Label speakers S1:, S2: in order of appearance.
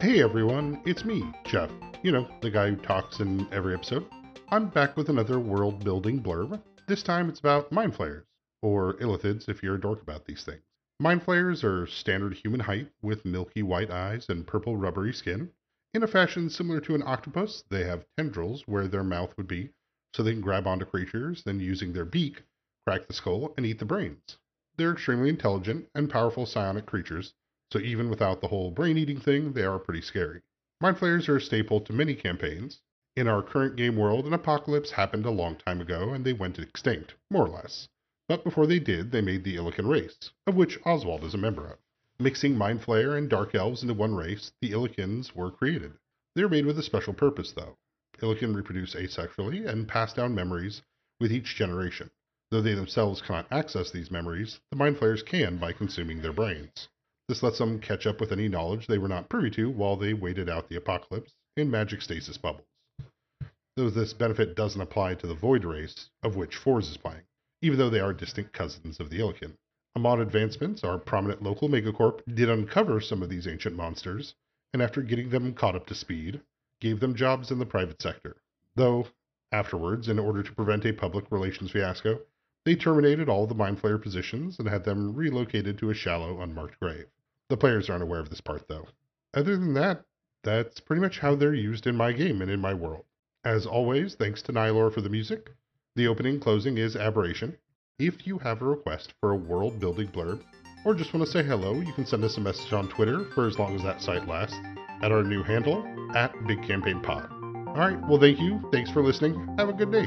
S1: Hey everyone, it's me, Jeff. You know, the guy who talks in every episode. I'm back with another world building blurb. This time it's about mind flayers, or illithids if you're a dork about these things. Mind flayers are standard human height with milky white eyes and purple rubbery skin. In a fashion similar to an octopus, they have tendrils where their mouth would be, so they can grab onto creatures, then using their beak, crack the skull and eat the brains. They're extremely intelligent and powerful psionic creatures, so even without the whole brain eating thing, they are pretty scary. Mind flayers are a staple to many campaigns. In our current game world, an apocalypse happened a long time ago and they went extinct, more or less. But before they did, they made the Illican race, of which Oswald is a member of. Mixing Mind Flayer and Dark Elves into one race, the Illicans were created. They are made with a special purpose, though. Illican reproduce asexually and pass down memories with each generation. Though they themselves cannot access these memories, the Mind Flayers can by consuming their brains. This lets them catch up with any knowledge they were not privy to while they waited out the apocalypse in magic stasis bubbles. Though this benefit doesn't apply to the Void race, of which Forz is playing, even though they are distant cousins of the Illican. Amon Advancements, our prominent local megacorp, did uncover some of these ancient monsters, and after getting them caught up to speed, gave them jobs in the private sector. Though, afterwards, in order to prevent a public relations fiasco, they terminated all the Mindflayer positions and had them relocated to a shallow, unmarked grave. The players aren't aware of this part, though. Other than that, that's pretty much how they're used in my game and in my world. As always, thanks to Nihilore for the music. The opening closing is Aberration. If you have a request for a world building blurb, or just want to say hello, you can send us a message on Twitter for as long as that site lasts at our new handle, at Big Campaign Pod. All right, well, thank you. Thanks for listening. Have a good day.